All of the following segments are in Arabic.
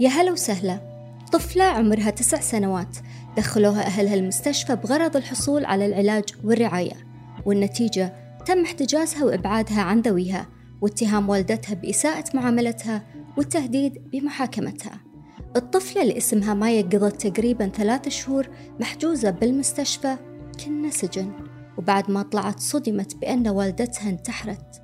يا هلا وسهلا. طفلة عمرها تسع سنوات. دخلوها أهلها المستشفى بغرض الحصول على العلاج والرعاية. والنتيجة تم احتجازها وإبعادها عن ذويها واتهام والدتها بإساءة معاملتها والتهديد بمحاكمتها. الطفلة اللي اسمها مايا قضت تقريبا ثلاث شهور محجوزة بالمستشفى كنا سجن. وبعد ما طلعت صدمت بأن والدتها انتحرت.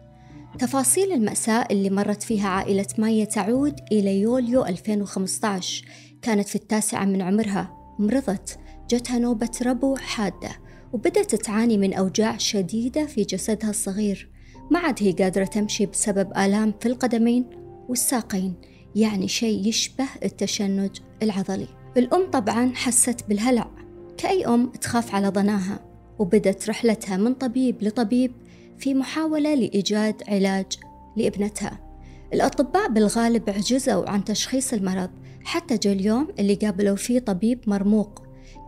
تفاصيل المأساة اللي مرت فيها عائلة مايا تعود إلى يوليو 2015 كانت في التاسعة من عمرها. مرضت. جتها نوبة ربو حادة وبدأت تعاني من أوجاع شديدة في جسدها الصغير. ما عاد هي قادرة تمشي بسبب آلام في القدمين والساقين يعني شيء يشبه التشنج العضلي. الأم طبعا حست بالهلع كأي أم تخاف على ضناها وبدت رحلتها من طبيب لطبيب في محاولة لإيجاد علاج لابنتها. الأطباء بالغالب عجزوا عن تشخيص المرض حتى جاء اليوم اللي قابلوا فيه طبيب مرموق.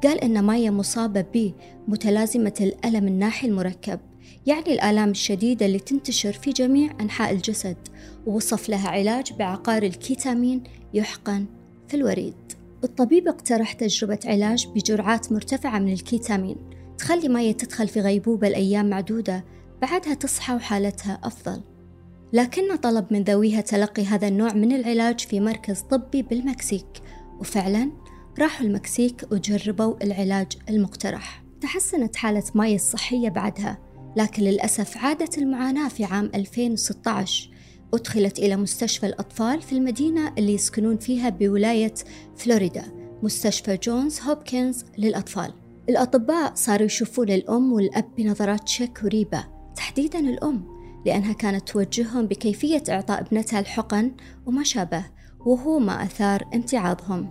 قال إن مايا مصابة بمتلازمة الألم الناحي المركب يعني الآلام الشديدة اللي تنتشر في جميع أنحاء الجسد ووصف لها علاج بعقار الكيتامين يحقن في الوريد. الطبيب اقترح تجربة علاج بجرعات مرتفعة من الكيتامين تخلي مايا تدخل في غيبوبة الأيام معدودة بعدها تصحى وحالتها أفضل. لكن طلب من ذويها تلقي هذا النوع من العلاج في مركز طبي بالمكسيك وفعلا راحوا المكسيك وجربوا العلاج المقترح. تحسنت حالة مايا الصحية بعدها لكن للأسف عادت المعاناة في عام 2016 أدخلت إلى مستشفى الأطفال في المدينة اللي يسكنون فيها بولاية فلوريدا مستشفى جونز هوبكنز للأطفال. الأطباء صاروا يشوفون الأم والأب بنظرات شك وريبة تحديدا الأم لأنها كانت توجههم بكيفية إعطاء ابنتها الحقن وما شابه وهو ما أثار امتعاضهم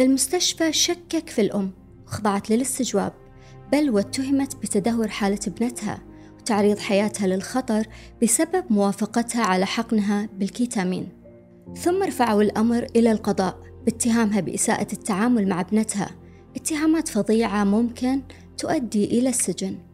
المستشفى شكك في الأم وخضعت للاستجواب بل واتهمت بتدهور حالة ابنتها وتعريض حياتها للخطر بسبب موافقتها على حقنها بالكيتامين. ثم رفعوا الأمر إلى القضاء باتهامها بإساءة التعامل مع ابنتها اتهامات فظيعة ممكن تؤدي إلى السجن.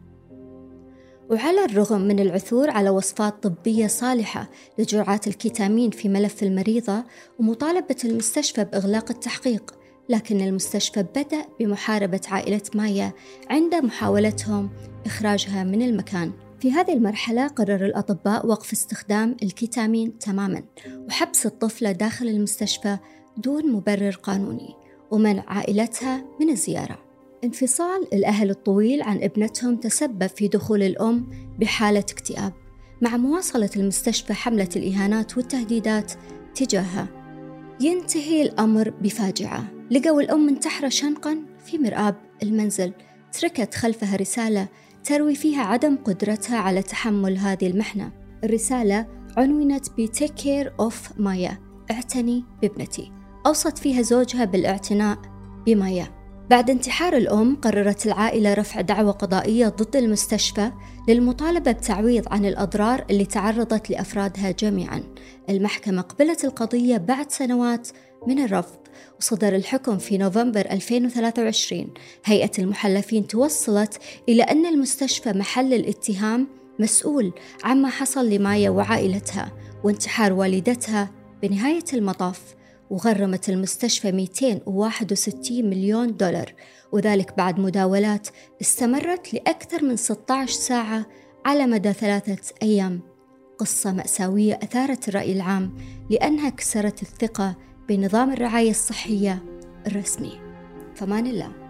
وعلى الرغم من العثور على وصفات طبية صالحة لجرعات الكيتامين في ملف المريضة ومطالبة المستشفى بإغلاق التحقيق لكن المستشفى بدأ بمحاربة عائلة مايا عند محاولتهم إخراجها من المكان. في هذه المرحلة قرر الأطباء وقف استخدام الكيتامين تماما وحبس الطفلة داخل المستشفى دون مبرر قانوني ومنع عائلتها من الزيارة. انفصال الأهل الطويل عن ابنتهم تسبب في دخول الأم بحالة اكتئاب مع مواصلة المستشفى حملة الإهانات والتهديدات تجاهها. ينتهي الأمر بفاجعة. لقوا الأم منتحرة شنقا في مرآب المنزل. تركت خلفها رسالة تروي فيها عدم قدرتها على تحمل هذه المحنة. الرسالة عنونت ب Take care of مايا اعتني بابنتي. أوصت فيها زوجها بالإعتناء بمايا. بعد انتحار الأم قررت العائلة رفع دعوى قضائية ضد المستشفى للمطالبة بتعويض عن الأضرار اللي تعرضت لأفرادها جميعا. المحكمة قبلت القضية بعد سنوات من الرفض وصدر الحكم في نوفمبر 2023 هيئة المحلفين توصلت إلى أن المستشفى محل الاتهام مسؤول عما حصل لمايا وعائلتها وانتحار والدتها بنهاية المطاف. وغرمت المستشفى 261 مليون دولار وذلك بعد مداولات استمرت لأكثر من 16 ساعة على مدى ثلاثة أيام. قصة مأساوية أثارت الرأي العام لأنها كسرت الثقة بنظام الرعاية الصحية الرسمي. فمان الله.